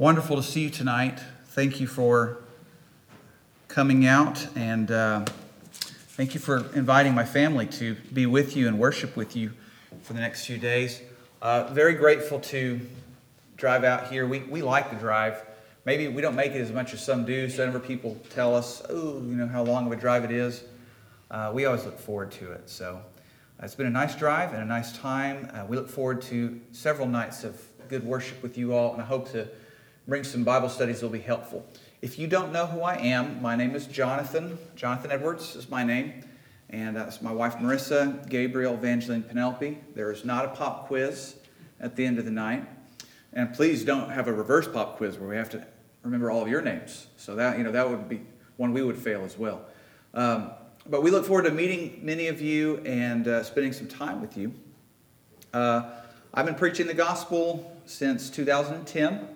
Wonderful to see you tonight. Thank you for coming out and uh, thank you for inviting my family to be with you and worship with you for the next few days. Uh, very grateful to drive out here. We, we like to drive. Maybe we don't make it as much as some do. Some people tell us, oh, you know, how long of a drive it is. Uh, we always look forward to it. So uh, it's been a nice drive and a nice time. Uh, we look forward to several nights of good worship with you all, and I hope to bring some Bible studies will be helpful. If you don't know who I am, my name is Jonathan. Jonathan Edwards is my name. And that's my wife Marissa, Gabriel, Evangeline, Penelope. There is not a pop quiz at the end of the night. And please don't have a reverse pop quiz where we have to remember all of your names. So that, you know, that would be one we would fail as well. Um, but we look forward to meeting many of you and uh, spending some time with you. Uh, I've been preaching the gospel since 2010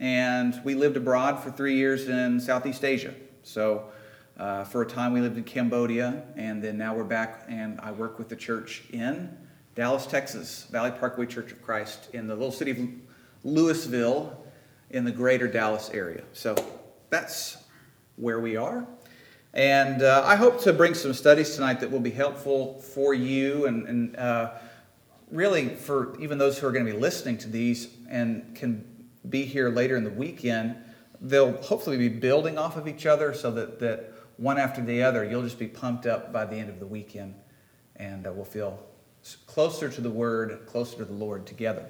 and we lived abroad for three years in Southeast Asia. So uh, for a time we lived in Cambodia, and then now we're back, and I work with the church in Dallas, Texas, Valley Parkway Church of Christ, in the little city of Lewisville in the greater Dallas area. So that's where we are. And uh, I hope to bring some studies tonight that will be helpful for you and, and uh, really for even those who are going to be listening to these and can be here later in the weekend, they'll hopefully be building off of each other so that, that one after the other, you'll just be pumped up by the end of the weekend and uh, we'll feel closer to the Word, closer to the Lord together.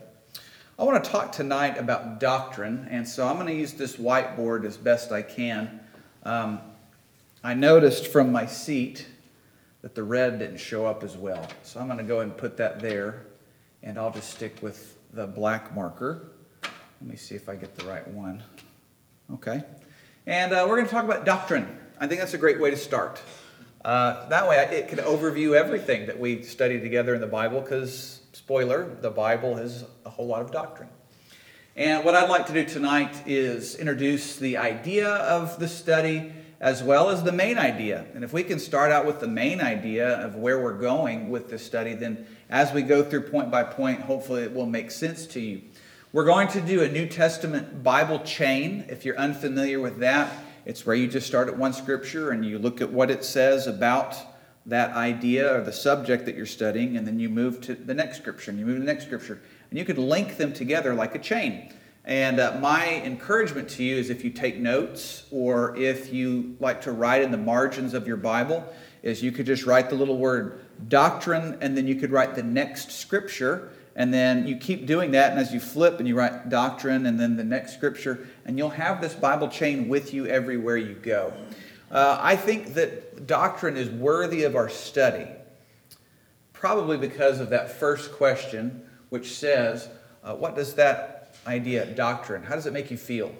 I want to talk tonight about doctrine, and so I'm going to use this whiteboard as best I can. Um, I noticed from my seat that the red didn't show up as well, so I'm going to go and put that there, and I'll just stick with the black marker. Let me see if I get the right one. Okay. And uh, we're going to talk about doctrine. I think that's a great way to start. Uh, that way, it can overview everything that we study together in the Bible because, spoiler, the Bible has a whole lot of doctrine. And what I'd like to do tonight is introduce the idea of the study as well as the main idea. And if we can start out with the main idea of where we're going with this study, then as we go through point by point, hopefully it will make sense to you. We're going to do a New Testament Bible chain. If you're unfamiliar with that, it's where you just start at one scripture and you look at what it says about that idea or the subject that you're studying, and then you move to the next scripture and you move to the next scripture. And you could link them together like a chain. And uh, my encouragement to you is if you take notes or if you like to write in the margins of your Bible, is you could just write the little word doctrine and then you could write the next scripture and then you keep doing that, and as you flip and you write doctrine and then the next scripture, and you'll have this Bible chain with you everywhere you go. Uh, I think that doctrine is worthy of our study, probably because of that first question, which says, uh, What does that idea, doctrine, how does it make you feel?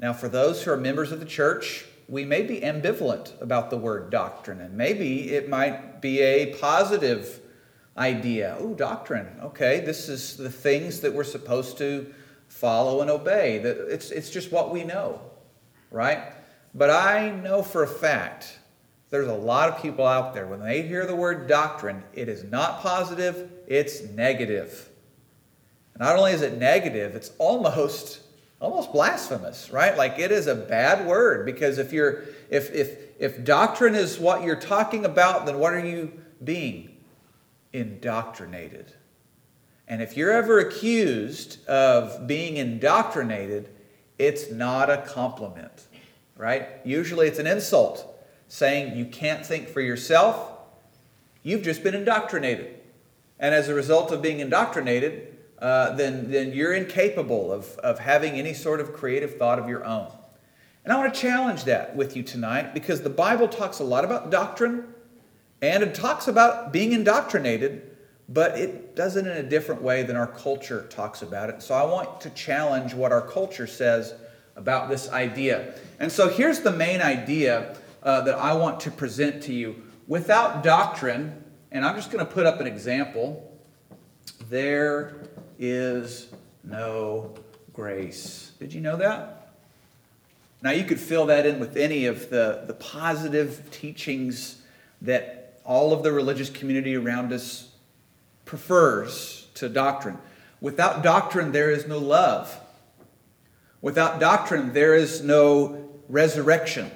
Now, for those who are members of the church, we may be ambivalent about the word doctrine, and maybe it might be a positive idea. Oh, doctrine. Okay, this is the things that we're supposed to follow and obey. It's, it's just what we know, right? But I know for a fact there's a lot of people out there, when they hear the word doctrine, it is not positive, it's negative. Not only is it negative, it's almost almost blasphemous, right? Like it is a bad word because if you're if if if doctrine is what you're talking about, then what are you being? Indoctrinated. And if you're ever accused of being indoctrinated, it's not a compliment, right? Usually it's an insult saying you can't think for yourself. You've just been indoctrinated. And as a result of being indoctrinated, uh, then, then you're incapable of, of having any sort of creative thought of your own. And I want to challenge that with you tonight because the Bible talks a lot about doctrine and it talks about being indoctrinated, but it does it in a different way than our culture talks about it. So I want to challenge what our culture says about this idea. And so here's the main idea uh, that I want to present to you. Without doctrine, and I'm just going to put up an example, there is no grace. Did you know that? Now, you could fill that in with any of the, the positive teachings that all of the religious community around us prefers to doctrine. Without doctrine, there is no love. Without doctrine, there is no resurrection.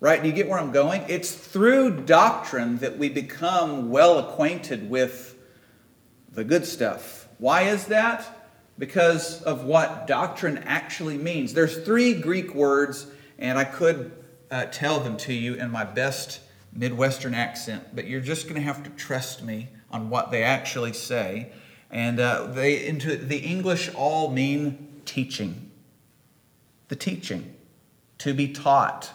Right? Do you get where I'm going? It's through doctrine that we become well acquainted with the good stuff. Why is that? Because of what doctrine actually means. There's three Greek words, and I could uh, tell them to you in my best Midwestern accent, but you're just going to have to trust me on what they actually say. And uh, they, into the English, all mean teaching. The teaching, to be taught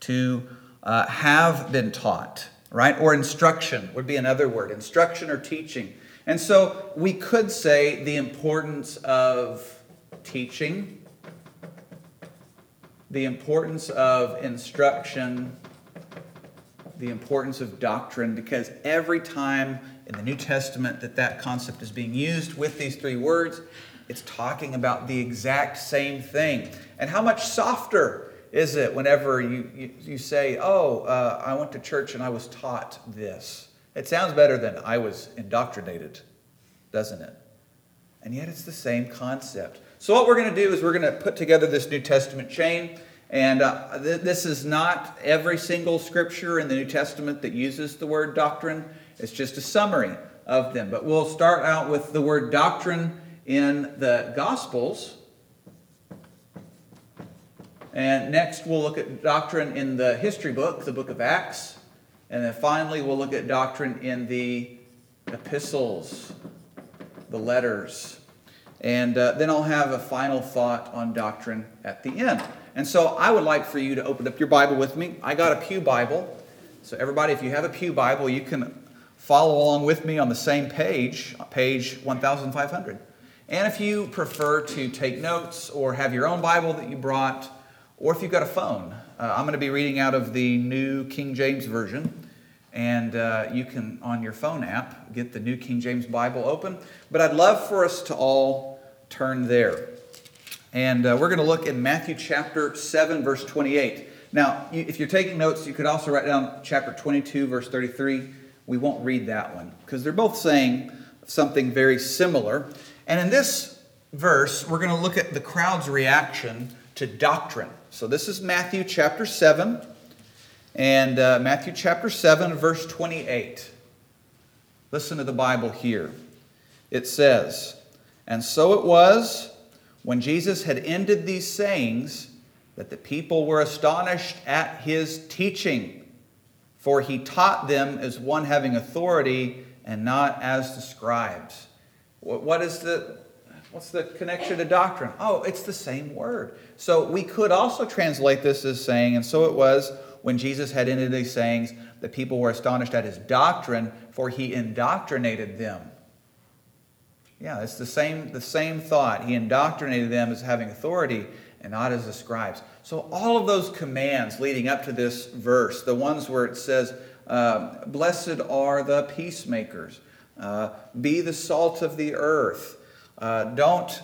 to uh, have been taught, right? Or instruction would be another word instruction or teaching. And so we could say the importance of teaching, the importance of instruction, the importance of doctrine, because every time in the New Testament that that concept is being used with these three words, it's talking about the exact same thing. And how much softer is it whenever you, you, you say, Oh, uh, I went to church and I was taught this? It sounds better than I was indoctrinated, doesn't it? And yet it's the same concept. So, what we're going to do is we're going to put together this New Testament chain. And uh, th- this is not every single scripture in the New Testament that uses the word doctrine, it's just a summary of them. But we'll start out with the word doctrine in the Gospels. And next, we'll look at doctrine in the history book, the book of Acts. And then finally, we'll look at doctrine in the epistles, the letters. And uh, then I'll have a final thought on doctrine at the end. And so I would like for you to open up your Bible with me. I got a Pew Bible. So, everybody, if you have a Pew Bible, you can follow along with me on the same page, page 1500. And if you prefer to take notes or have your own Bible that you brought, or if you've got a phone. Uh, I'm going to be reading out of the New King James Version, and uh, you can, on your phone app, get the New King James Bible open. But I'd love for us to all turn there. And uh, we're going to look in Matthew chapter 7, verse 28. Now, if you're taking notes, you could also write down chapter 22, verse 33. We won't read that one because they're both saying something very similar. And in this verse, we're going to look at the crowd's reaction to doctrine. So this is Matthew chapter 7, and uh, Matthew chapter 7, verse 28. Listen to the Bible here. It says, And so it was when Jesus had ended these sayings that the people were astonished at his teaching, for he taught them as one having authority and not as the scribes. What is the What's the connection to doctrine? Oh, it's the same word. So we could also translate this as saying, and so it was when Jesus had ended these sayings, the people were astonished at his doctrine, for he indoctrinated them. Yeah, it's the same, the same thought. He indoctrinated them as having authority and not as the scribes. So all of those commands leading up to this verse, the ones where it says, uh, Blessed are the peacemakers, uh, be the salt of the earth. Uh, don't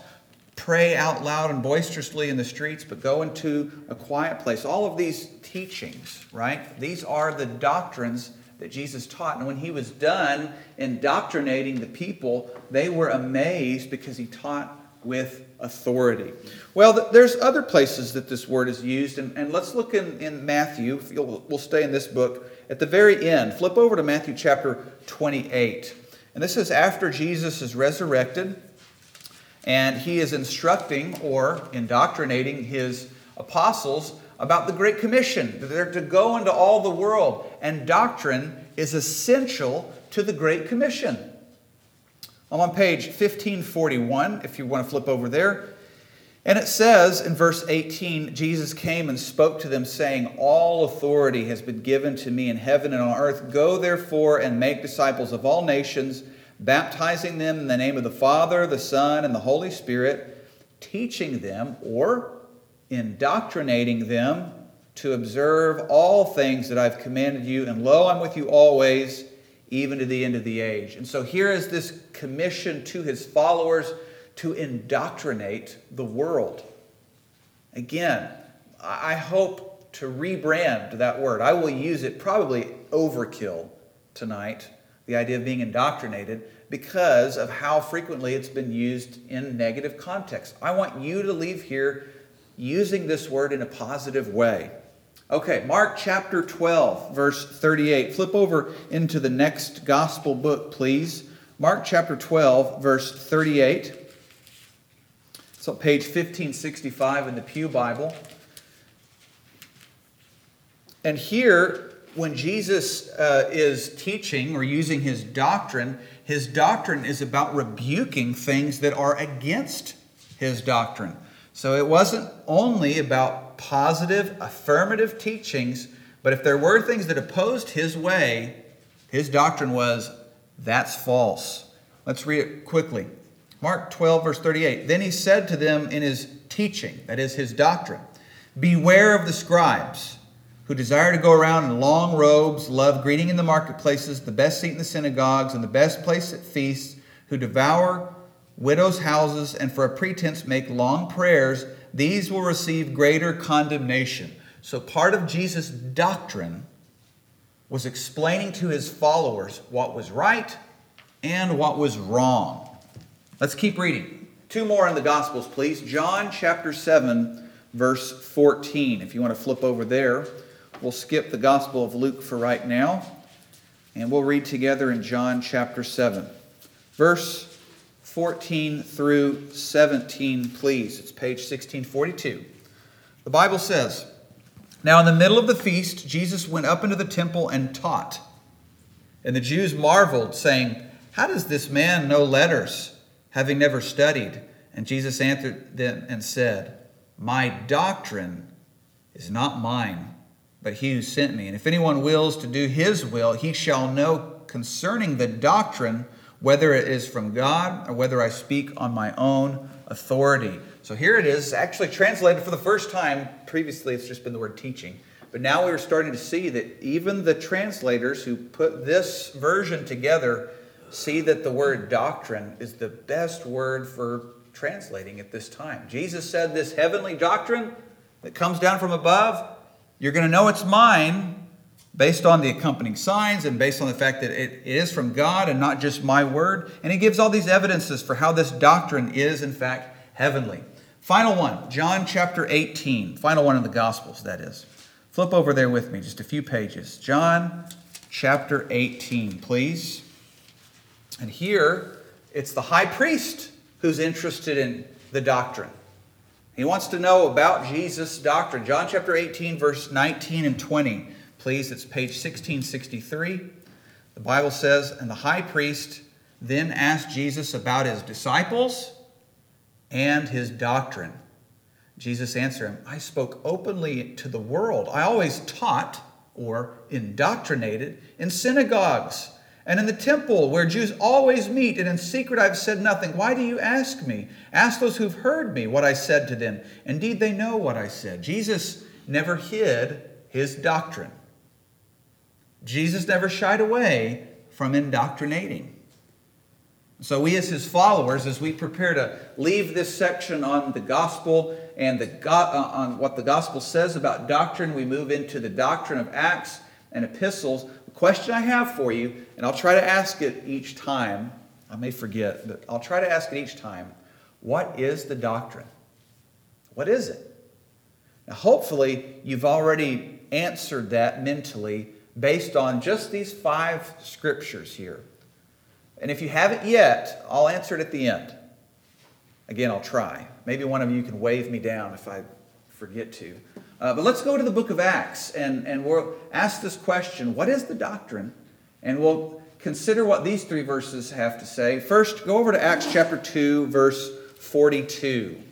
pray out loud and boisterously in the streets, but go into a quiet place. All of these teachings, right? These are the doctrines that Jesus taught. And when he was done indoctrinating the people, they were amazed because he taught with authority. Well, there's other places that this word is used, and, and let's look in, in Matthew. We'll stay in this book. At the very end, flip over to Matthew chapter 28. And this is after Jesus is resurrected and he is instructing or indoctrinating his apostles about the Great Commission. That they're to go into all the world, and doctrine is essential to the Great Commission. I'm on page 1541, if you want to flip over there. And it says in verse 18 Jesus came and spoke to them, saying, All authority has been given to me in heaven and on earth. Go therefore and make disciples of all nations baptizing them in the name of the Father, the Son, and the Holy Spirit, teaching them or indoctrinating them to observe all things that I've commanded you. And lo, I'm with you always, even to the end of the age. And so here is this commission to his followers to indoctrinate the world. Again, I hope to rebrand that word. I will use it probably overkill tonight the idea of being indoctrinated. because of how frequently it's been used in negative context. I want you to leave here using this word in a positive way. Okay, Mark chapter 12, verse 38. Flip over into the next gospel book, please. Mark chapter 12, verse 38. It's on page 1565 in the Pew Bible. And here, when Jesus uh, is teaching or using his doctrine, his doctrine is about rebuking things that are against his doctrine. So it wasn't only about positive, affirmative teachings, but if there were things that opposed his way, his doctrine was that's false. Let's read it quickly. Mark 12, verse 38. Then he said to them in his teaching, that is his doctrine, Beware of the scribes who desire to go around in long robes, love greeting in the marketplaces, the best seat in the synagogues, and the best place at feasts, who devour widows' houses, and for a pretense make long prayers, these will receive greater condemnation. So, part of Jesus' doctrine was explaining to his followers what was right and what was wrong. Let's keep reading. Two more in the Gospels, please. John chapter 7, verse 14. If you want to flip over there. We'll skip the Gospel of Luke for right now, and we'll read together in John chapter 7. Verse 14 through 17, please. It's page 1642. The Bible says, Now in the middle of the feast, Jesus went up into the temple and taught. And the Jews marveled, saying, How does this man know letters, having never studied? And Jesus answered them and said, My doctrine is not mine but he who sent me. And if anyone wills to do his will, he shall know concerning the doctrine whether it is from God or whether I speak on my own authority. So here it is, actually translated for the first time. Previously, it's just been the word teaching. But now we're starting to see that even the translators who put this version together see that the word doctrine is the best word for translating at this time. Jesus said this heavenly doctrine that comes down from above you're going to know it's mine based on the accompanying signs and based on the fact that it is from God and not just my word. And he gives all these evidences for how this doctrine is, in fact, heavenly. Final one, John chapter 18. Final one in the Gospels, that is. Flip over there with me, just a few pages. John chapter 18, please. And here, it's the high priest who's interested in the doctrine. He wants to know about Jesus' doctrine. John chapter 18, verse 19 and 20. Please, it's page 1663. The Bible says, And the high priest then asked Jesus about his disciples and his doctrine. Jesus answered him, I spoke openly to the world. I always taught or indoctrinated in synagogues and in the temple where Jews always meet, and in secret I've said nothing. Why do you ask me? Ask those who've heard me what I said to them. Indeed, they know what I said. Jesus never hid his doctrine, Jesus never shied away from indoctrinating. So, we as his followers, as we prepare to leave this section on the gospel and the uh, on what the gospel says about doctrine, we move into the doctrine of Acts and epistles The question I have for you, and I'll try to ask it each time. I may forget, but I'll try to ask it each time. What is the doctrine? What is it? Now, hopefully, you've already answered that mentally based on just these five scriptures here. And if you haven't yet, I'll answer it at the end. Again, I'll try. Maybe one of you can wave me down if I forget to. Uh, but let's go to the book of Acts and, and we'll ask this question What is the doctrine? And we'll consider what these three verses have to say. First, go over to Acts chapter 2, verse 42.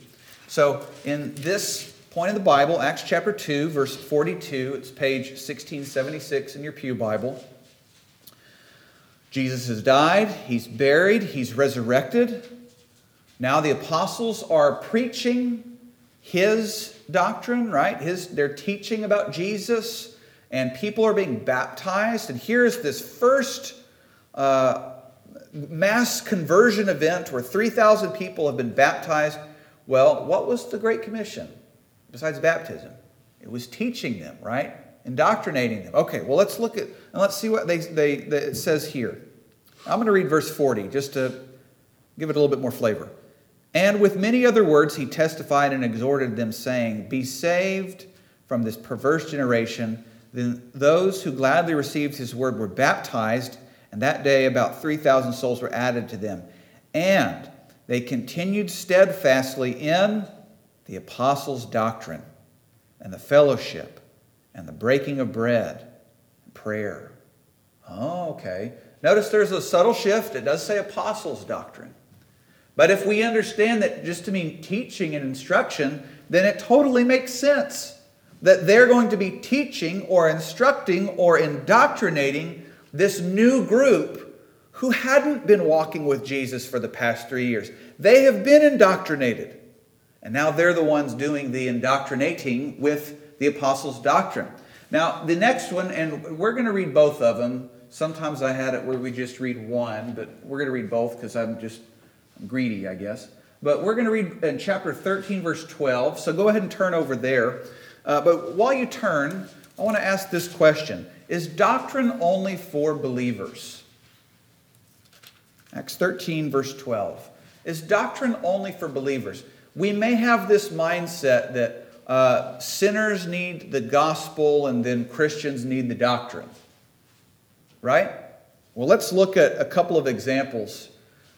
So, in this point of the Bible, Acts chapter 2, verse 42, it's page 1676 in your Pew Bible. Jesus has died, he's buried, he's resurrected. Now the apostles are preaching his doctrine, right? His, they're teaching about Jesus, and people are being baptized. And here's this first uh, mass conversion event where 3,000 people have been baptized. Well, what was the Great Commission besides baptism? It was teaching them, right? Indoctrinating them. Okay, well, let's look at and let's see what they, they, they, it says here. I'm going to read verse 40 just to give it a little bit more flavor. And with many other words, he testified and exhorted them, saying, Be saved from this perverse generation. Then those who gladly received his word were baptized, and that day about 3,000 souls were added to them. And they continued steadfastly in the apostles' doctrine, and the fellowship, and the breaking of bread, and prayer. Oh, okay. Notice there's a subtle shift. It does say apostles' doctrine. But if we understand that just to mean teaching and instruction, then it totally makes sense that they're going to be teaching or instructing or indoctrinating this new group who hadn't been walking with Jesus for the past three years. They have been indoctrinated. And now they're the ones doing the indoctrinating with the apostles' doctrine. Now, the next one, and we're going to read both of them. Sometimes I had it where we just read one, but we're going to read both because I'm just greedy, I guess. But we're going to read in chapter 13, verse 12. So go ahead and turn over there. Uh, but while you turn, I want to ask this question Is doctrine only for believers? Acts 13, verse 12. Is doctrine only for believers? We may have this mindset that uh, sinners need the gospel and then Christians need the doctrine. Right? Well, let's look at a couple of examples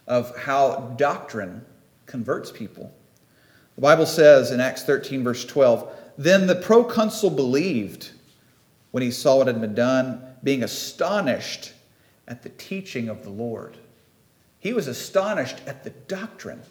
of how doctrine converts people. The Bible says in Acts 13, verse 12, Then the proconsul believed when he saw what had been done, being astonished at the teaching of the Lord. He was astonished at the doctrine,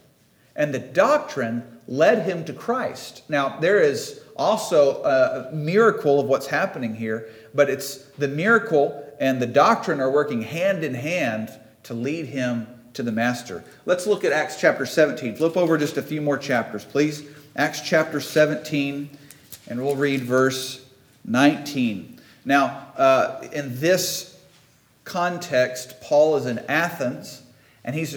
and the doctrine led him to Christ. Now, there is also a miracle of what's happening here, but it's the miracle and the doctrine are working hand in hand to lead him to the Master. Let's look at Acts chapter 17. Flip over just a few more chapters, please. Acts chapter 17, and we'll read verse 19. Now, uh, in this context, Paul is in Athens, and he's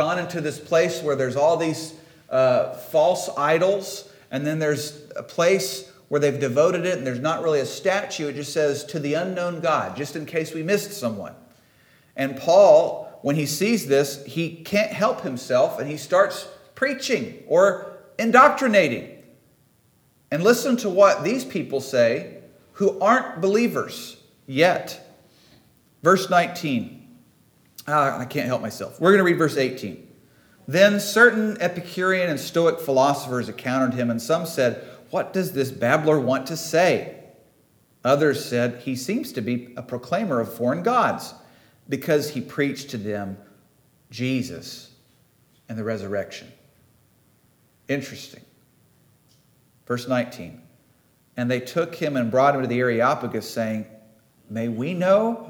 gone into this place where there's all these uh, false idols, and then there's a place where they've devoted it, and there's not really a statue. It just says, to the unknown God, just in case we missed someone. And Paul when he sees this, he can't help himself and he starts preaching or indoctrinating. And listen to what these people say who aren't believers yet. Verse 19. Ah, I can't help myself. We're going to read verse 18. Then certain Epicurean and Stoic philosophers encountered him, and some said, What does this babbler want to say? Others said, He seems to be a proclaimer of foreign gods because he preached to them Jesus and the resurrection. Interesting. Verse 19. And they took him and brought him to the Areopagus, saying, May we know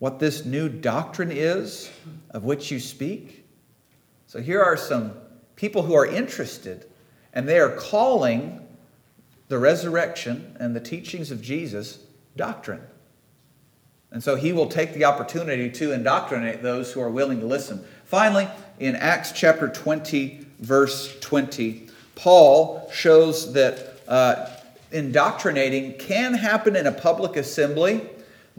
what this new doctrine is of which you speak? So here are some people who are interested, and they are calling the resurrection and the teachings of Jesus doctrine. And so he will take the opportunity to indoctrinate those who are willing to listen. Finally, in Acts chapter 20, verse 20, Paul shows that uh, indoctrinating can happen in a public assembly,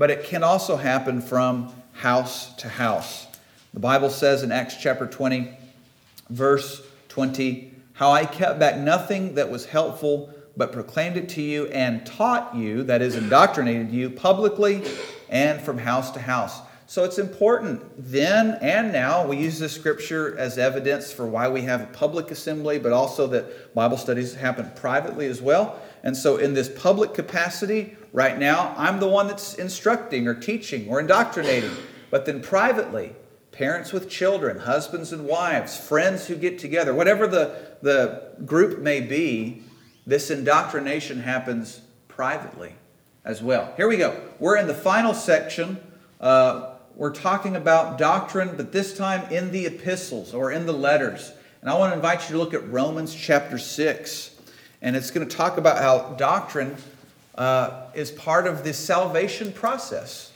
but it can also happen from house to house. The Bible says in Acts chapter 20, verse 20, How I kept back nothing that was helpful, but proclaimed it to you and taught you, that is, indoctrinated you publicly and from house to house. So it's important then and now. We use this scripture as evidence for why we have a public assembly, but also that Bible studies happen privately as well. And so, in this public capacity, right now, I'm the one that's instructing or teaching or indoctrinating. But then, privately, parents with children, husbands and wives, friends who get together, whatever the, the group may be, this indoctrination happens privately as well. Here we go. We're in the final section. Uh, we're talking about doctrine, but this time in the epistles or in the letters. And I want to invite you to look at Romans chapter 6. And it's going to talk about how doctrine uh, is part of the salvation process.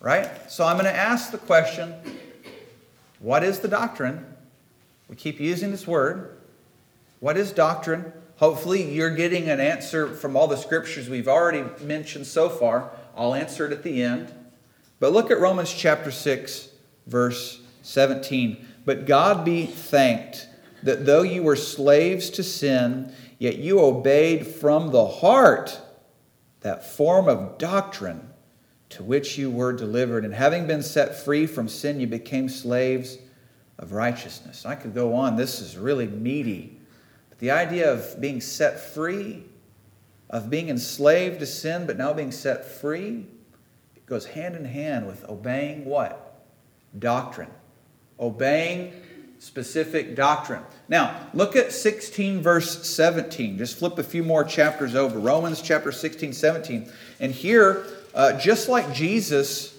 Right? So I'm going to ask the question what is the doctrine? We keep using this word. What is doctrine? Hopefully, you're getting an answer from all the scriptures we've already mentioned so far. I'll answer it at the end. But look at Romans chapter 6, verse 17. But God be thanked that though you were slaves to sin, yet you obeyed from the heart that form of doctrine to which you were delivered. And having been set free from sin, you became slaves of righteousness. I could go on. This is really meaty. But the idea of being set free, of being enslaved to sin, but now being set free, it goes hand in hand with obeying what? Doctrine. Obeying specific doctrine. Now, look at 16, verse 17. Just flip a few more chapters over. Romans chapter 16, 17. And here, uh, just like Jesus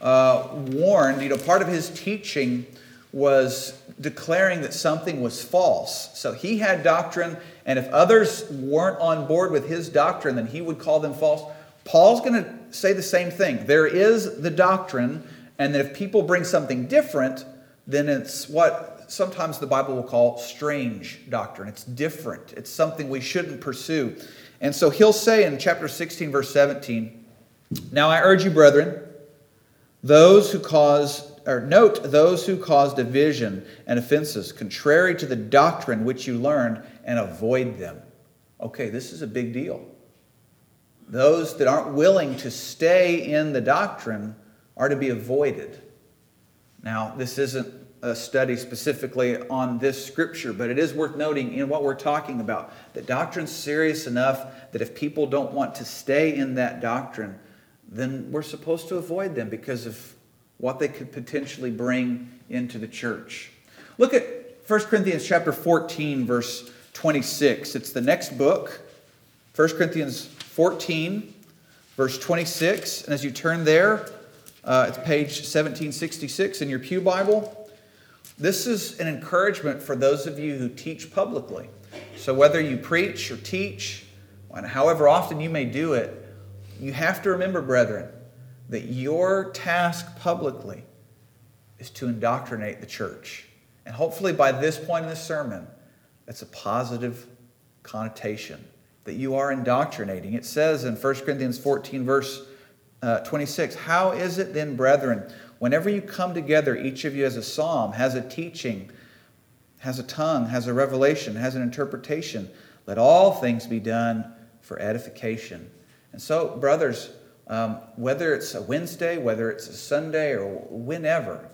uh, warned, you know, part of his teaching was declaring that something was false. So he had doctrine, and if others weren't on board with his doctrine, then he would call them false. Paul's going to say the same thing. There is the doctrine, and that if people bring something different, then it's what sometimes the Bible will call strange doctrine. It's different, it's something we shouldn't pursue. And so he'll say in chapter 16, verse 17, Now I urge you, brethren, those who cause or note those who cause division and offenses contrary to the doctrine which you learned and avoid them. Okay, this is a big deal. Those that aren't willing to stay in the doctrine are to be avoided. Now, this isn't study specifically on this scripture, but it is worth noting in what we're talking about that doctrine's serious enough that if people don't want to stay in that doctrine, then we're supposed to avoid them because of what they could potentially bring into the church. Look at 1 Corinthians chapter 14 verse 26. It's the next book. 1 Corinthians 14 verse 26. And as you turn there, uh, it's page 1766 in your Pew Bible. This is an encouragement for those of you who teach publicly. So whether you preach or teach, and however often you may do it, you have to remember, brethren, that your task publicly is to indoctrinate the church. And hopefully, by this point in the sermon, that's a positive connotation that you are indoctrinating. It says in 1 Corinthians 14, verse uh, 26, How is it then, brethren, whenever you come together, each of you has a psalm, has a teaching, has a tongue, has a revelation, has an interpretation? Let all things be done for edification. And so, brothers, um, whether it's a Wednesday, whether it's a Sunday, or whenever,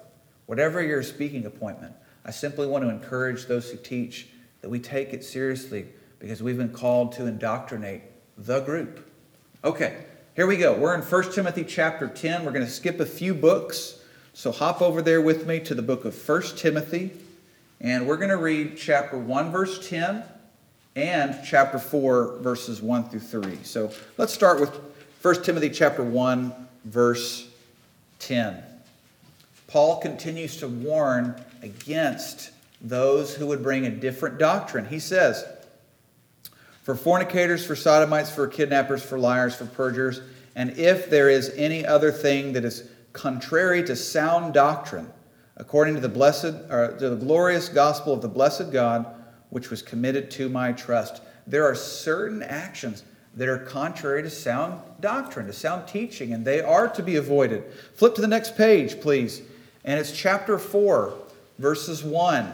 whatever your speaking appointment, I simply want to encourage those who teach that we take it seriously because we've been called to indoctrinate the group. Okay, here we go. We're in 1 Timothy chapter 10. We're going to skip a few books. So hop over there with me to the book of 1 Timothy, and we're going to read chapter 1, verse 10, and chapter 4, verses 1 through 3. So let's start with 1 Timothy chapter 1, verse 10. Paul continues to warn against those who would bring a different doctrine. He says, For fornicators, for sodomites, for kidnappers, for liars, for perjurers, and if there is any other thing that is contrary to sound doctrine, according to the blessed or to the glorious gospel of the blessed God, which was committed to my trust. There are certain actions that are contrary to sound doctrine, to sound teaching, and they are to be avoided. Flip to the next page, please. And it's chapter 4, verses 1.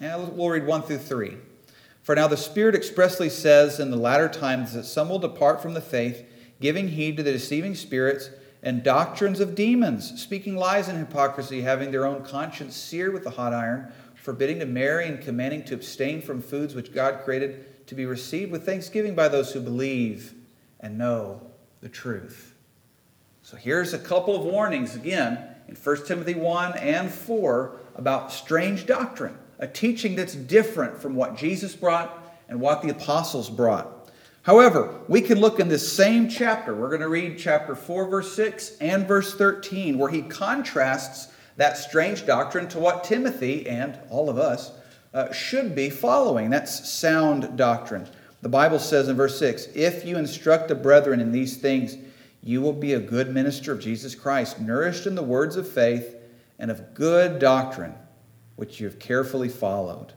And we'll read 1 through 3. For now the Spirit expressly says in the latter times that some will depart from the faith, giving heed to the deceiving spirits and doctrines of demons, speaking lies and hypocrisy, having their own conscience seared with the hot iron, forbidding to marry and commanding to abstain from foods which God created to be received with thanksgiving by those who believe and know the truth. So here's a couple of warnings again in 1 Timothy 1 and 4 about strange doctrine, a teaching that's different from what Jesus brought and what the apostles brought. However, we can look in this same chapter. We're going to read chapter 4, verse 6 and verse 13, where he contrasts that strange doctrine to what Timothy and all of us uh, should be following. That's sound doctrine. The Bible says in verse 6 If you instruct the brethren in these things, you will be a good minister of Jesus Christ, nourished in the words of faith and of good doctrine, which you have carefully followed.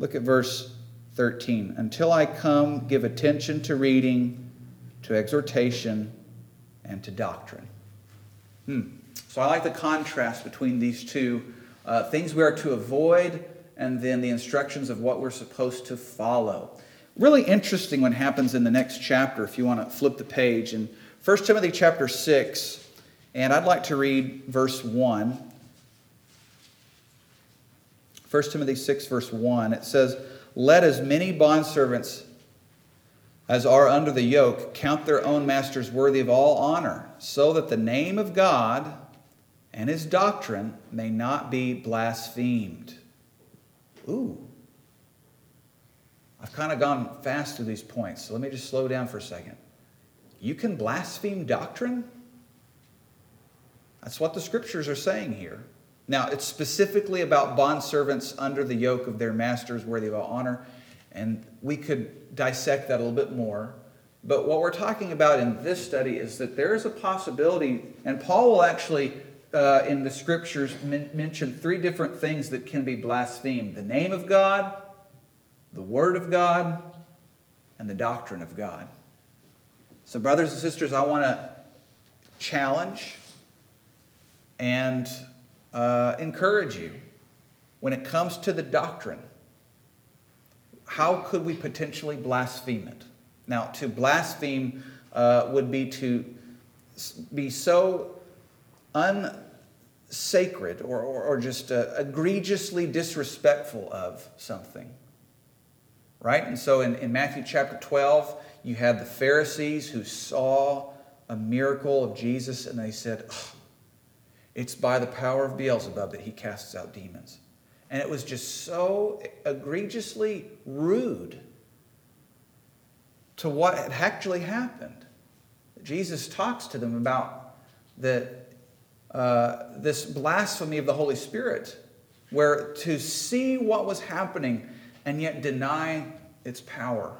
Look at verse 13. Until I come, give attention to reading, to exhortation, and to doctrine. Hmm. So I like the contrast between these two uh, things we are to avoid and then the instructions of what we're supposed to follow. Really interesting what happens in the next chapter if you want to flip the page. In 1 Timothy chapter 6, and I'd like to read verse 1. 1 Timothy 6, verse 1, it says, Let as many bondservants as are under the yoke count their own masters worthy of all honor, so that the name of God and his doctrine may not be blasphemed. Ooh. I've kind of gone fast through these points, so let me just slow down for a second. You can blaspheme doctrine? That's what the scriptures are saying here. Now, it's specifically about bondservants under the yoke of their masters worthy of honor, and we could dissect that a little bit more. But what we're talking about in this study is that there is a possibility, and Paul will actually, uh, in the scriptures, men- mention three different things that can be blasphemed the name of God, the word of God, and the doctrine of God. So, brothers and sisters, I want to challenge and uh, encourage you when it comes to the doctrine. How could we potentially blaspheme it? Now, to blaspheme uh, would be to be so unsacred or, or, or just uh, egregiously disrespectful of something. Right? And so in, in Matthew chapter 12, you had the Pharisees who saw a miracle of Jesus and they said, oh, it's by the power of Beelzebub that he casts out demons. And it was just so egregiously rude to what had actually happened. Jesus talks to them about the, uh, this blasphemy of the Holy Spirit, where to see what was happening and yet deny its power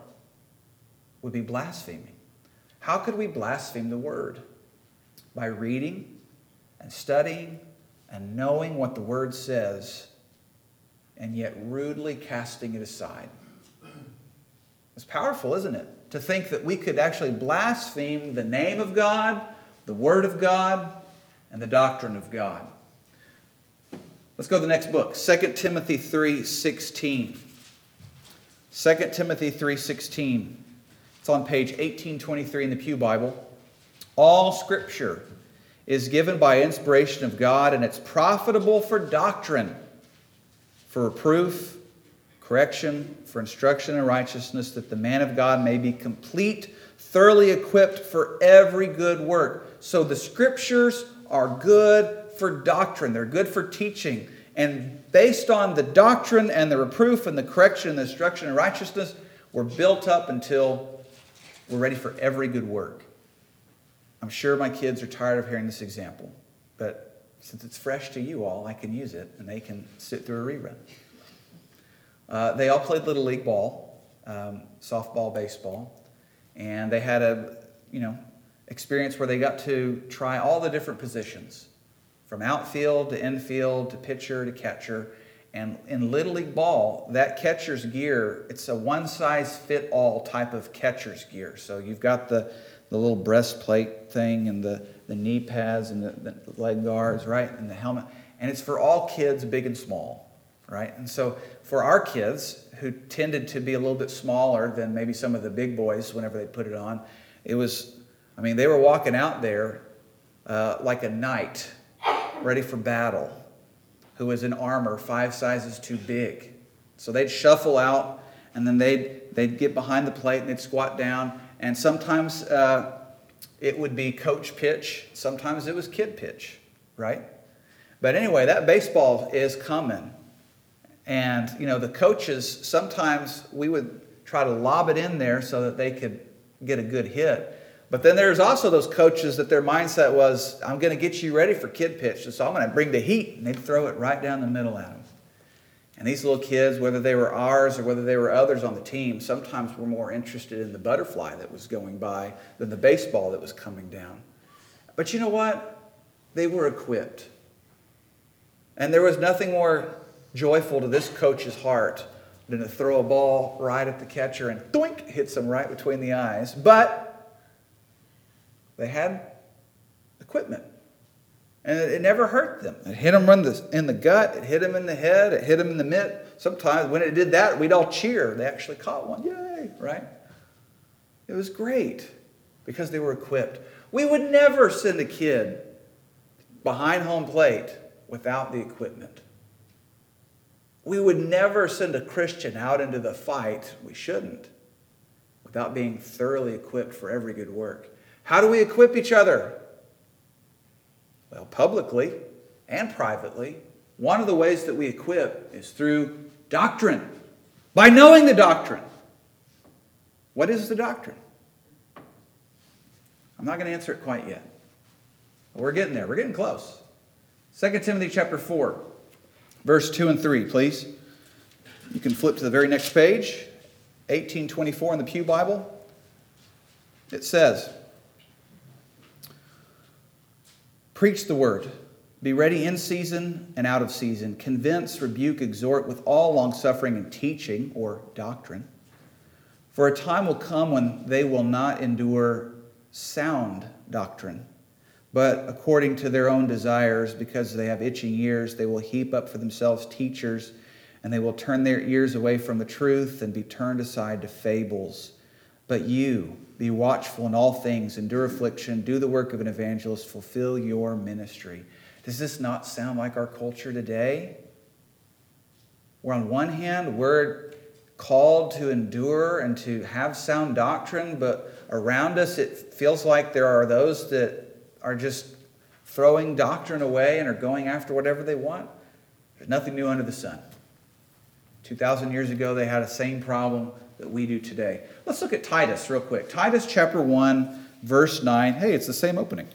would be blaspheming. How could we blaspheme the word? By reading and studying and knowing what the Word says, and yet rudely casting it aside. It's powerful, isn't it? To think that we could actually blaspheme the name of God, the Word of God, and the doctrine of God. Let's go to the next book, 2 Timothy 3:16. 2 Timothy 3:16. It's on page 1823 in the Pew Bible. All scripture is given by inspiration of God, and it's profitable for doctrine, for reproof, correction, for instruction in righteousness, that the man of God may be complete, thoroughly equipped for every good work. So the scriptures are good for doctrine, they're good for teaching. And based on the doctrine and the reproof and the correction and the instruction in righteousness, we're built up until we're ready for every good work. I'm sure my kids are tired of hearing this example, but since it's fresh to you all, I can use it and they can sit through a rerun. Uh, they all played Little League ball, um, softball, baseball, and they had a, you know, experience where they got to try all the different positions from outfield to infield to pitcher to catcher. And in Little League ball, that catcher's gear, it's a one size fit all type of catcher's gear. So you've got the, the little breastplate thing and the, the knee pads and the, the leg guards, right? And the helmet. And it's for all kids, big and small, right? And so for our kids who tended to be a little bit smaller than maybe some of the big boys whenever they put it on, it was, I mean, they were walking out there uh, like a knight ready for battle who was in armor five sizes too big. So they'd shuffle out and then they'd, they'd get behind the plate and they'd squat down and sometimes uh, it would be coach pitch, sometimes it was kid pitch, right? But anyway, that baseball is coming. And, you know, the coaches, sometimes we would try to lob it in there so that they could get a good hit. But then there's also those coaches that their mindset was, I'm going to get you ready for kid pitch. So I'm going to bring the heat. And they'd throw it right down the middle at them. And these little kids, whether they were ours or whether they were others on the team, sometimes were more interested in the butterfly that was going by than the baseball that was coming down. But you know what? They were equipped. And there was nothing more joyful to this coach's heart than to throw a ball right at the catcher and doink hits him right between the eyes. But they had equipment. And it, never hurt them. It hit them in the, in the gut, it hit them in the head, it hit them in the mid. Sometimes when it did that, we'd all cheer. They actually caught one. Yay, right? It was great because they were equipped. We would never send a kid behind home plate without the equipment. We would never send a Christian out into the fight, we shouldn't, without being thoroughly equipped for every good work. How do we equip each other? Well, publicly and privately. One of the ways that we equip is through doctrine, by knowing the doctrine. What is the doctrine? I'm not going to answer it quite yet. We're getting there. We're getting close. 2 Timothy chapter 4, verse 2 and 3, please. You can flip to the very next page, 1824 in the Pew Bible. It says, Preach the word. Be ready in season and out of season. Convince, rebuke, exhort with all longsuffering and teaching or doctrine. For a time will come when they will not endure sound doctrine, but according to their own desires, because they have itching ears, they will heap up for themselves teachers, and they will turn their ears away from the truth and be turned aside to fables. But you, be watchful in all things, endure affliction, do the work of an evangelist, fulfill your ministry. Does this not sound like our culture today? Where on one hand, we're called to endure and to have sound doctrine, but around us it feels like there are those that are just throwing doctrine away and are going after whatever they want. There's nothing new under the sun. 2,000 years ago, they had the same problem that we do today. Let's look at Titus real quick. Titus chapter 1, verse 9. Hey, it's the same opening,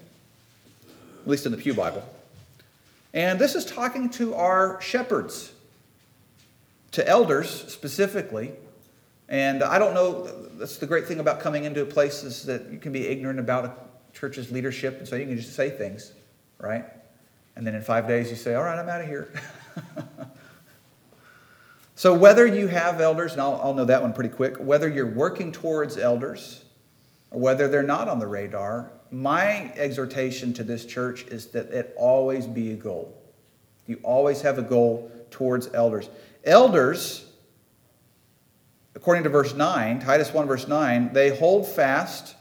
at least in the Pew Bible. And this is talking to our shepherds, to elders specifically. And I don't know, that's the great thing about coming into places that you can be ignorant about a church's leadership, and so you can just say things, right? And then in five days you say, All right, I'm out of here. So, whether you have elders, and I'll, I'll, know that one pretty quick, whether you're working towards elders or whether they're not on the radar, my exhortation to this church is that it always be a goal. You always have a goal towards elders. Elders, according to verse 9, Titus 1, verse 9, they hold fast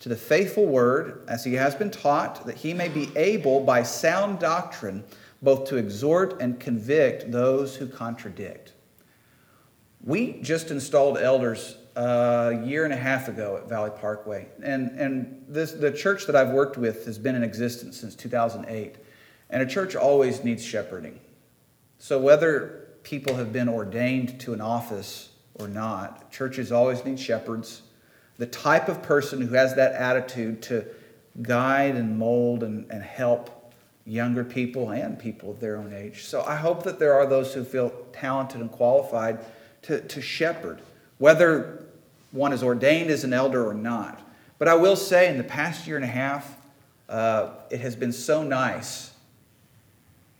to the faithful word as he has been taught, that he may be able by sound doctrine both to exhort and convict those who contradict. We just installed elders a year and a half ago at Valley Parkway. And, and this, the church that I've worked with has been in existence since 2008. And a church always needs shepherding. So whether people have been ordained to an office or not, churches always need shepherds. The type of person who has that attitude to guide and mold and, and help younger people and people of their own age. So I hope that there are those who feel talented and qualified to, to shepherd, whether one is ordained as an elder or not. But I will say, in the past year and a half, uh, it has been so nice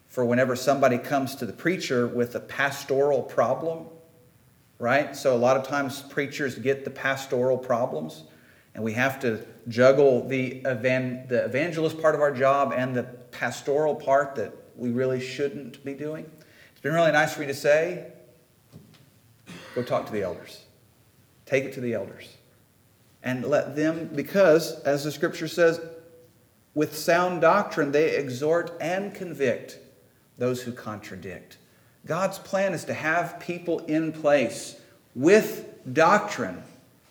for whenever somebody comes to the preacher with a pastoral problem, right? So a lot of times preachers get the pastoral problems, and we have to juggle the, evan- the evangelist part of our job and the pastoral part that we really shouldn't be doing. It's been really nice for me to say, Go talk to the elders. Take it to the elders. And let them, because, as the scripture says, with sound doctrine they exhort and convict those who contradict. God's plan is to have people in place with doctrine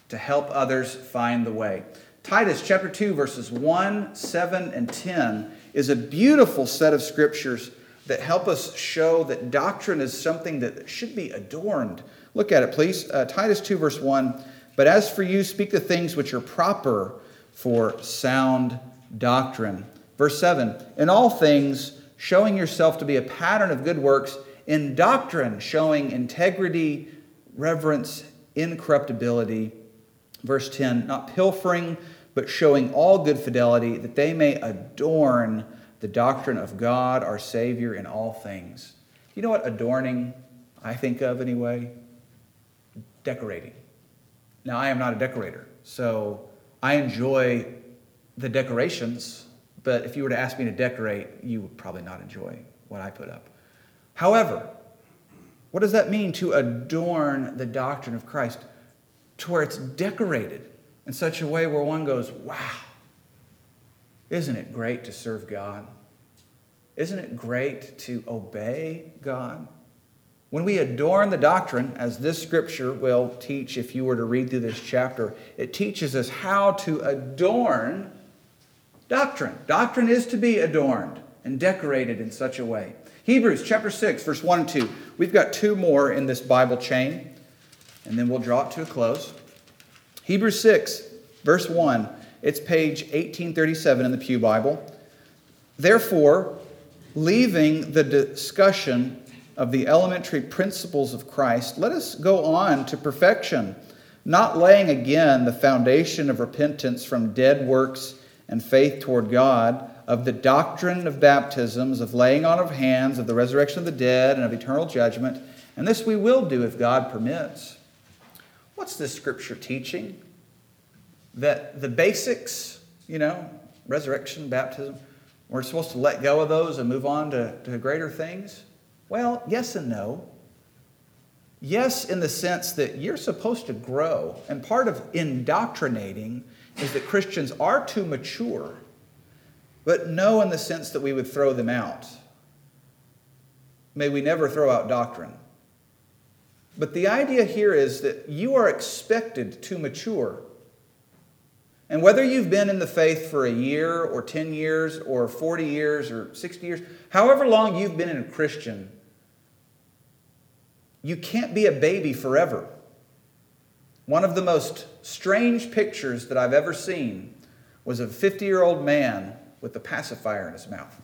to help others find the way. Titus chapter 2, verses 1, 7, and 10 is a beautiful set of scriptures that help us show that doctrine is something that should be adorned Look at it, please. Uh, Titus 2, verse 1. But as for you, speak the things which are proper for sound doctrine. Verse 7 In all things, showing yourself to be a pattern of good works, in doctrine, showing integrity, reverence, incorruptibility. Verse 10 Not pilfering, but showing all good fidelity, that they may adorn the doctrine of God our Savior in all things. You know what adorning I think of anyway? Decorating. Now, I am not a decorator, so I enjoy the decorations, but if you were to ask me to decorate, you would probably not enjoy what I put up. However, what does that mean to adorn the doctrine of Christ to where it's decorated in such a way where one goes, wow, isn't it great to serve God? Isn't it great to obey God? When we adorn the doctrine, as this scripture will teach if you were to read through this chapter, it teaches us how to adorn doctrine. Doctrine is to be adorned and decorated in such a way. Hebrews chapter 6, verse 1 and 2. We've got two more in this Bible chain, and then we'll draw it to a close. Hebrews 6, verse 1. It's page 1837 in the Pew Bible. Therefore, leaving the discussion of the elementary principles of Christ, let us go on to perfection, not laying again the foundation of repentance from dead works and faith toward God, of the doctrine of baptisms, of laying on of hands, of the resurrection of the dead, and of eternal judgment. And this we will do if God permits. What's this scripture teaching? That the basics, you know, resurrection, baptism, we're supposed to let go of those and move on to, to greater things? Well, yes and no. Yes, in the sense that you're supposed to grow, and part of indoctrinating is that Christians are to mature, but no in the sense that we would throw them out. May we never throw out doctrine. But the idea here is that you are expected to mature. And whether you've been in the faith for a year or 10 years or 40 years or 60 years, however long you've been a Christian, you can't be a baby forever. One of the most strange pictures that I've ever seen was a 50 year old man with a pacifier in his mouth.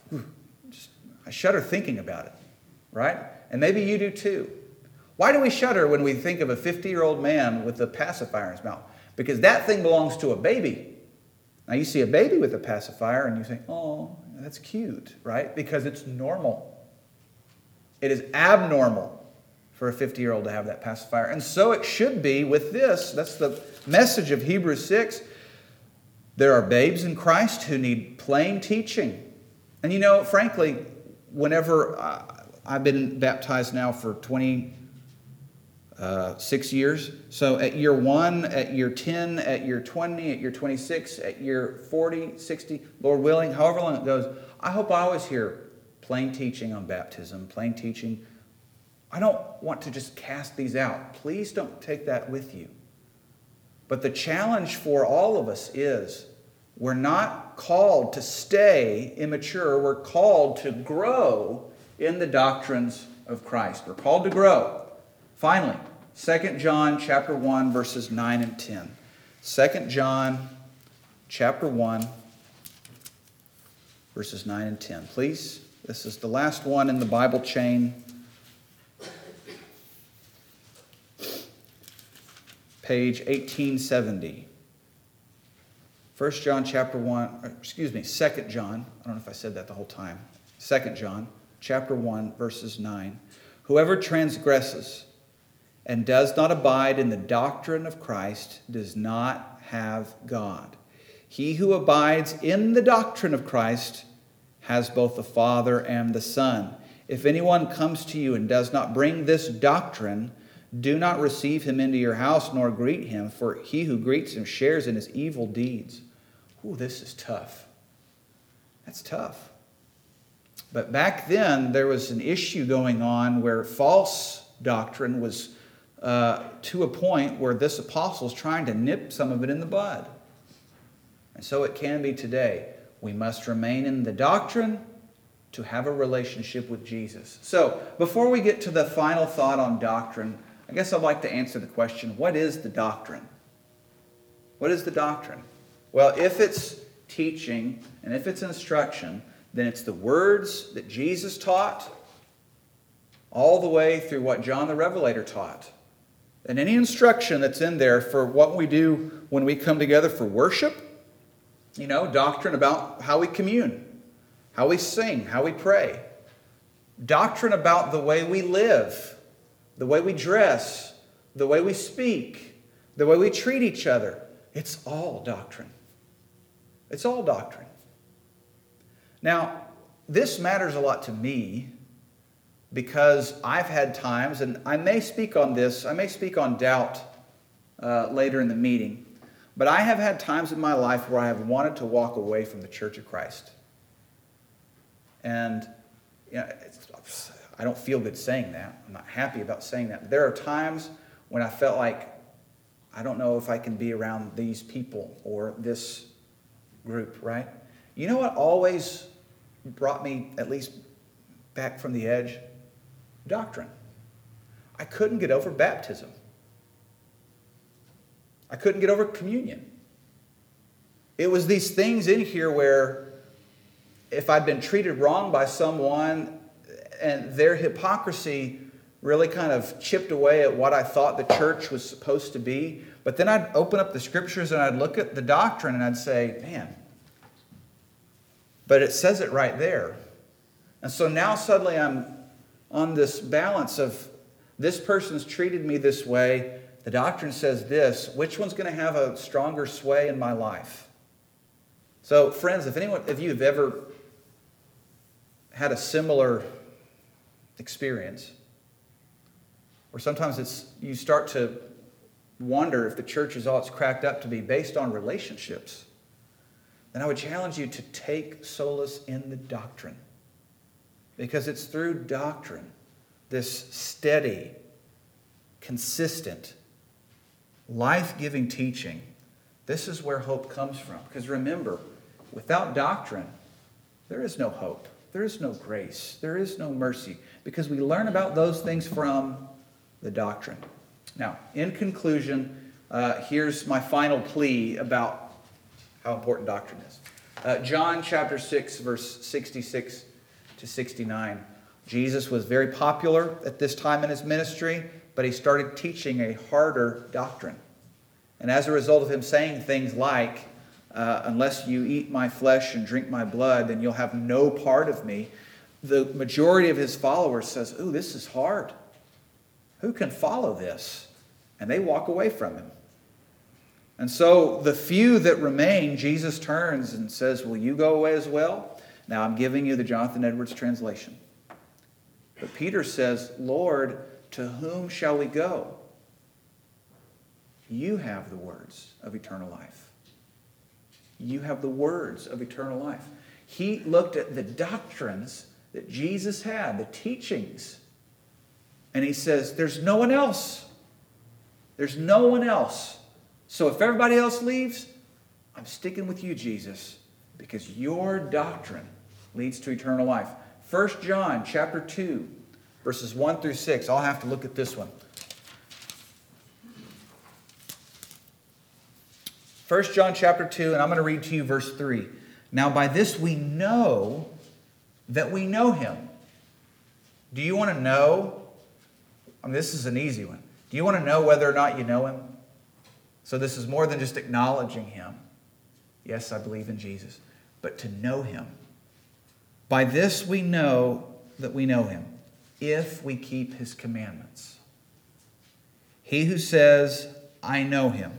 Just, I shudder thinking about it, right? And maybe you do too. Why do we shudder when we think of a 50 year old man with a pacifier in his mouth? Because that thing belongs to a baby. Now you see a baby with a pacifier and you think, oh, that's cute, right? Because it's normal. It is abnormal for a 50 year old to have that pacifier. And so it should be with this. That's the message of Hebrews 6. There are babes in Christ who need plain teaching. And you know, frankly, whenever I've been baptized now for 26 uh, years, so at year one, at year 10, at year 20, at year 26, at year 40, 60, Lord willing, however long it goes, I hope I always hear plain teaching on baptism, plain teaching I don't want to just cast these out. Please don't take that with you. But the challenge for all of us is we're not called to stay immature, we're called to grow in the doctrines of Christ. We're called to grow. Finally, 2 John chapter 1 verses 9 and 10. 2 John chapter 1 verses 9 and 10. Please, this is the last one in the Bible chain. Page 1870. 1 John chapter 1, excuse me, 2 John. I don't know if I said that the whole time. 2 John chapter 1 verses 9. Whoever transgresses and does not abide in the doctrine of Christ does not have God. He who abides in the doctrine of Christ has both the Father and the Son. If anyone comes to you and does not bring this doctrine, do not receive him into your house nor greet him, for he who greets him shares in his evil deeds. Ooh, this is tough. That's tough. But back then, there was an issue going on where false doctrine was uh, to a point where this apostle is trying to nip some of it in the bud. And so it can be today. We must remain in the doctrine to have a relationship with Jesus. So, before we get to the final thought on doctrine, I guess I'd like to answer the question what is the doctrine? What is the doctrine? Well, if it's teaching and if it's instruction, then it's the words that Jesus taught all the way through what John the Revelator taught. And any instruction that's in there for what we do when we come together for worship, you know, doctrine about how we commune, how we sing, how we pray, doctrine about the way we live the way we dress, the way we speak, the way we treat each other. It's all doctrine. It's all doctrine. Now, this matters a lot to me because I've had times, and I may speak on this, I may speak on doubt uh, later in the meeting, but I have had times in my life where I have wanted to walk away from the Church of Christ. And you know, I don't feel good saying that. I'm not happy about saying that. But there are times when I felt like I don't know if I can be around these people or this group, right? You know what always brought me at least back from the edge? Doctrine. I couldn't get over baptism. I couldn't get over communion. It was these things in here where if I'd been treated wrong by someone and their hypocrisy really kind of chipped away at what I thought the church was supposed to be, but then I'd open up the scriptures and I'd look at the doctrine and I'd say, man, but it says it right there. And so now suddenly I'm on this balance of this person's treated me this way, the doctrine says this, which one's going to have a stronger sway in my life? So, friends, if anyone, if you've ever had a similar experience, or sometimes it's you start to wonder if the church is all it's cracked up to be based on relationships then I would challenge you to take solace in the doctrine. Because it's through doctrine, this steady, consistent, life giving teaching, this is where hope comes from. Because remember, without doctrine, there is no hope, there is no grace, there is no mercy, because we learn about those things from the doctrine. Now, in conclusion, uh, here's my final plea about how important doctrine is. Uh, John chapter 6, verse 66 to 69. Jesus was very popular at this time in his ministry, but he started teaching a harder doctrine. And as a result of him saying things like, uh, Unless you eat my flesh and drink my blood, then you'll have no part of me, the majority of his followers says, Ooh, this is hard. Who can follow this? And they walk away from him. And so the few that remain, Jesus turns and says, Will you go away as well? Now I'm giving you the Jonathan Edwards translation. But Peter says, Lord, to whom shall we go? You have the words of eternal life. You have the words of eternal life. He looked at the doctrines that Jesus had, the teachings, and he says, There's no one else. There's no one else. So if everybody else leaves, I'm sticking with you, Jesus, because your doctrine leads to eternal life. 1 John chapter 2, verses 1 through 6. I'll have to look at this one. 1 John chapter 2, and I'm going to read to you verse 3. Now, by this we know that we know him. Do you want to know? I mean, this is an easy one. Do you want to know whether or not you know him? So this is more than just acknowledging him. Yes, I believe in Jesus, but to know him. By this we know that we know him, if we keep his commandments. He who says, I know him,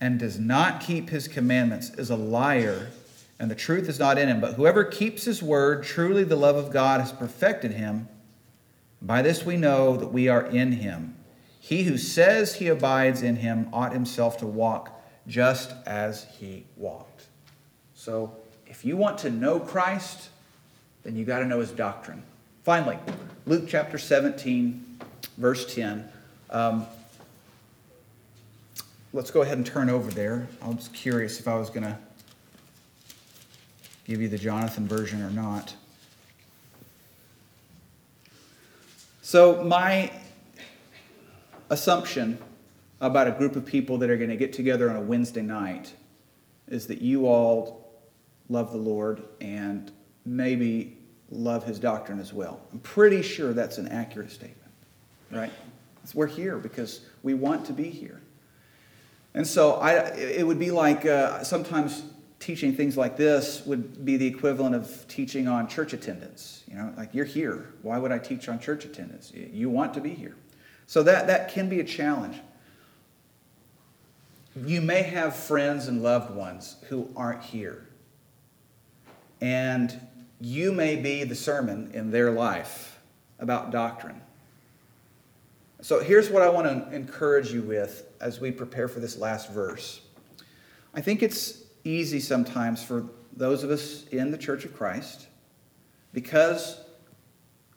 and does not keep his commandments is a liar, and the truth is not in him. But whoever keeps his word, truly the love of God has perfected him. By this we know that we are in him. He who says he abides in him ought himself to walk just as he walked. So, if you want to know Christ, then you got to know his doctrine. Finally, Luke chapter 17, verse 10. Um, let's go ahead and turn over there. I was curious if I was going to give you the Jonathan version or not. So, my assumption about a group of people that are going to get together on a Wednesday night is that you all love the Lord and maybe love his doctrine as well. I'm pretty sure that's an accurate statement, right? We're here because we want to be here. And so I, it would be like uh, sometimes teaching things like this would be the equivalent of teaching on church attendance. You know, like you're here. Why would I teach on church attendance? You want to be here. So that, that can be a challenge. You may have friends and loved ones who aren't here. and you may be the sermon in their life about doctrine. So here's what I want to encourage you with as we prepare for this last verse. I think it's easy sometimes for those of us in the Church of Christ because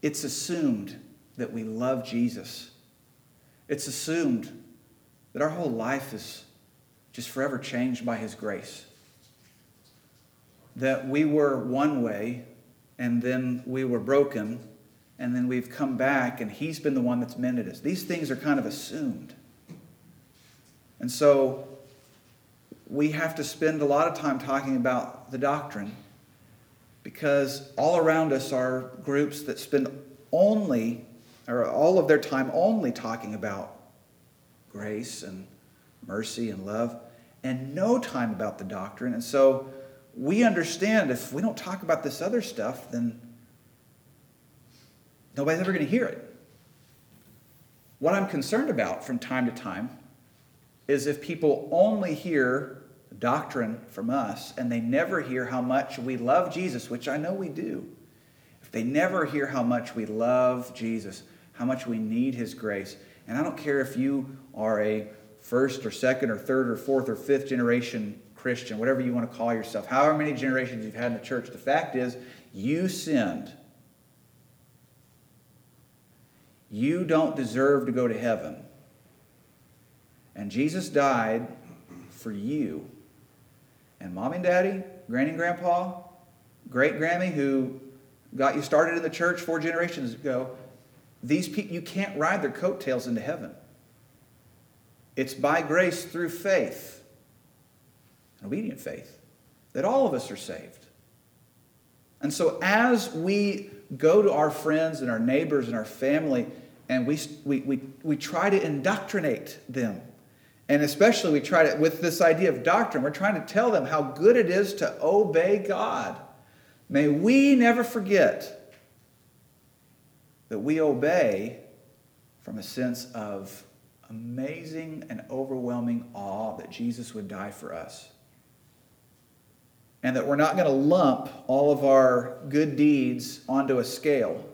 it's assumed that we love Jesus. It's assumed that our whole life is just forever changed by His grace. That we were one way and then we were broken and then we've come back and He's been the one that's mended us. These things are kind of assumed. And so we have to spend a lot of time talking about the doctrine because all around us are groups that spend only, or all of their time only talking about grace and mercy and love, and no time about the doctrine. And so we understand if we don't talk about this other stuff, then nobody's ever going to hear it. What I'm concerned about from time to time is if people only hear doctrine from us and they never hear how much we love Jesus, which I know we do. If they never hear how much we love Jesus, how much we need his grace, and I don't care if you are a first or second or third or fourth or fifth generation Christian, whatever you want to call yourself, however many generations you've had in the church, the fact is you sinned. You don't deserve to go to heaven. And Jesus died for you. And mommy and daddy, granny and grandpa, great Grammy, who got you started in the church four generations ago, these people, you can't ride their coattails into heaven. It's by grace through faith, an obedient faith, that all of us are saved. And so as we go to our friends and our neighbors and our family and we, we, we, we try to indoctrinate them and especially, we try to, with this idea of doctrine, we're trying to tell them how good it is to obey God. May we never forget that we obey from a sense of amazing and overwhelming awe that Jesus would die for us. And that we're not going to lump all of our good deeds onto a scale,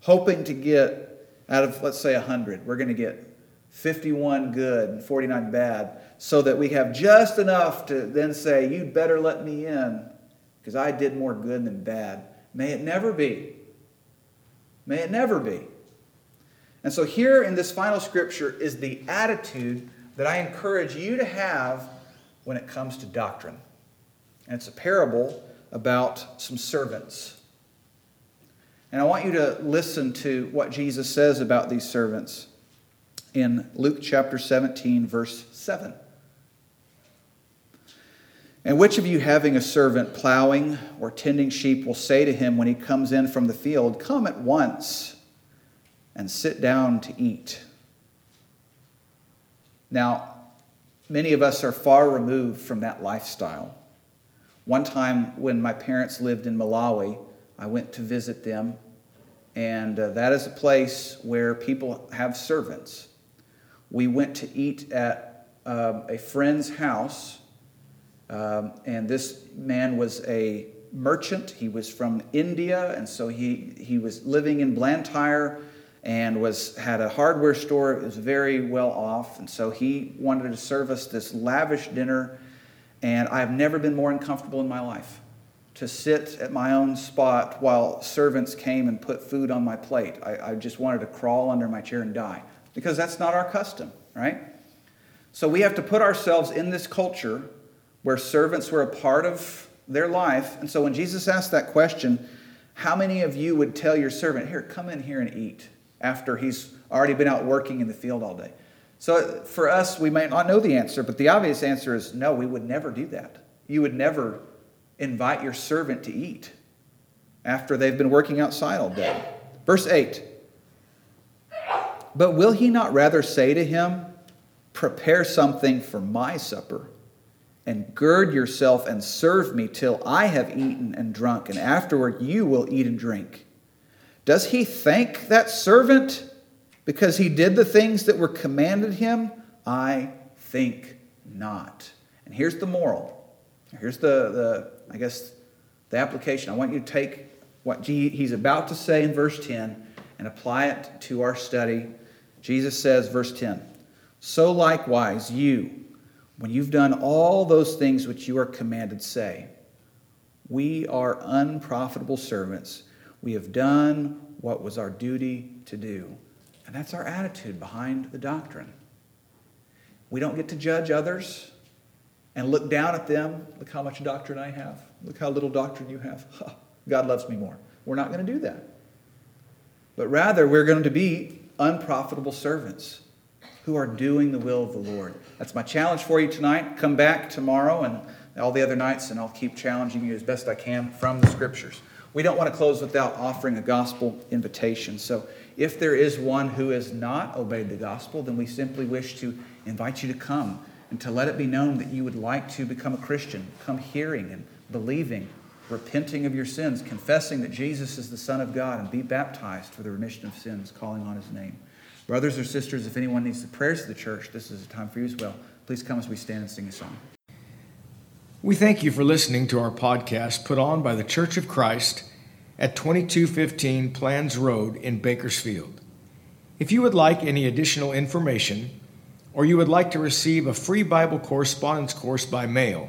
hoping to get out of, let's say, 100, we're going to get 51 good and 49 bad, so that we have just enough to then say, You'd better let me in because I did more good than bad. May it never be. May it never be. And so, here in this final scripture is the attitude that I encourage you to have when it comes to doctrine. And it's a parable about some servants. And I want you to listen to what Jesus says about these servants in Luke chapter 17, verse 7. And which of you, having a servant plowing or tending sheep, will say to him when he comes in from the field, Come at once and sit down to eat? Now, many of us are far removed from that lifestyle. One time when my parents lived in Malawi, I went to visit them, and uh, that is a place where people have servants we went to eat at um, a friend's house, um, and this man was a merchant. He was from India, and so he, he was living in Blantyre and was had a hardware store. It was very well off, and so he wanted to serve us this lavish dinner. And I've never been more uncomfortable in my life to sit at my own spot while servants came and put food on my plate. I, I just wanted to crawl under my chair and die because that's not our custom, right? So we have to put ourselves in this culture where servants were a part of their life. And so when Jesus asked that question, how many of you would tell your servant, Here, come in here and eat after he's already been out working in the field all day? So for us, we might not know the answer, but the obvious answer is no, we would never do that. You would never invite your servant to eat after they've been working outside all day. Verse 8 but will he not rather say to him, Prepare something for my supper, and gird yourself and serve me till I have eaten and drunk, and afterward you will eat and drink? Does he thank that servant because he did the things that were commanded him? I think not. And here's the moral. Here's the, the I guess, The application, I want you to take what he's about to say in verse 10 and apply it to our study. Jesus says, verse 10 So likewise, you, when you've done all those things which you are commanded, say, We are unprofitable servants. We have done what was our duty to do. And that's our attitude behind the doctrine. We don't get to judge others and look down at them. Look how much doctrine I have. Look how little doctrine you have. God loves me more. We're not going to do that. But rather, we're going to be unprofitable servants who are doing the will of the Lord. That's my challenge for you tonight. Come back tomorrow and all the other nights, and I'll keep challenging you as best I can from the scriptures. We don't want to close without offering a gospel invitation. So, if there is one who has not obeyed the gospel, then we simply wish to invite you to come and to let it be known that you would like to become a Christian, come hearing and believing repenting of your sins, confessing that Jesus is the Son of God, and be baptized for the remission of sins, calling on his name. Brothers or sisters, if anyone needs the prayers of the church, this is a time for you as well. Please come as we stand and sing a song. We thank you for listening to our podcast put on by the Church of Christ at 2215 Planz Road in Bakersfield. If you would like any additional information, or you would like to receive a free Bible correspondence course by mail,